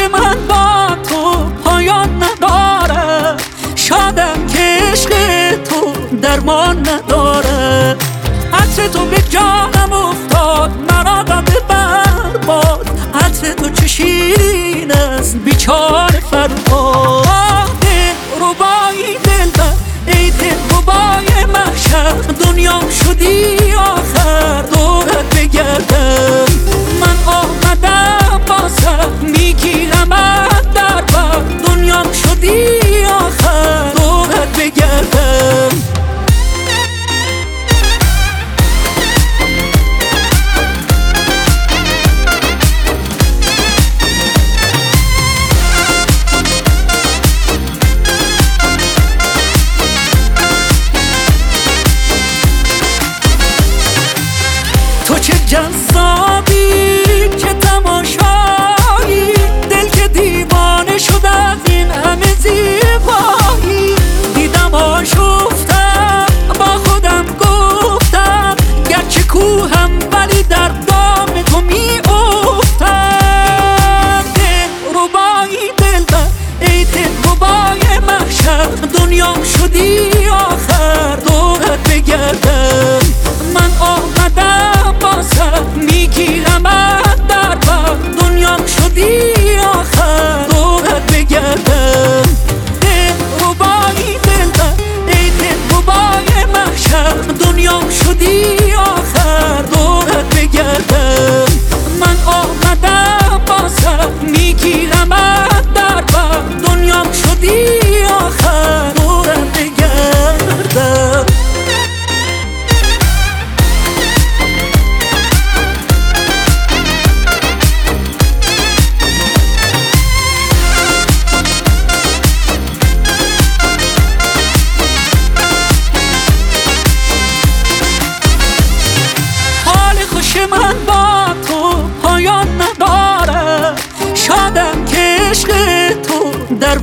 که من با تو پایان نداره. شادم که عشق تو درمان نداره. عطر تو به جانم افتاد مرا را برباد عطر تو چشین است بیچاره. just so.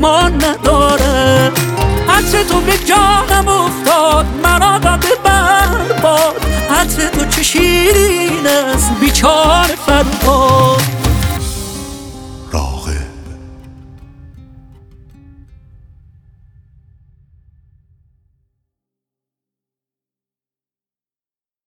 درمان نداره. عطر تو به جانم افتاد مرا داده بر باد عطر تو چه شیرین است بیچار فرهاد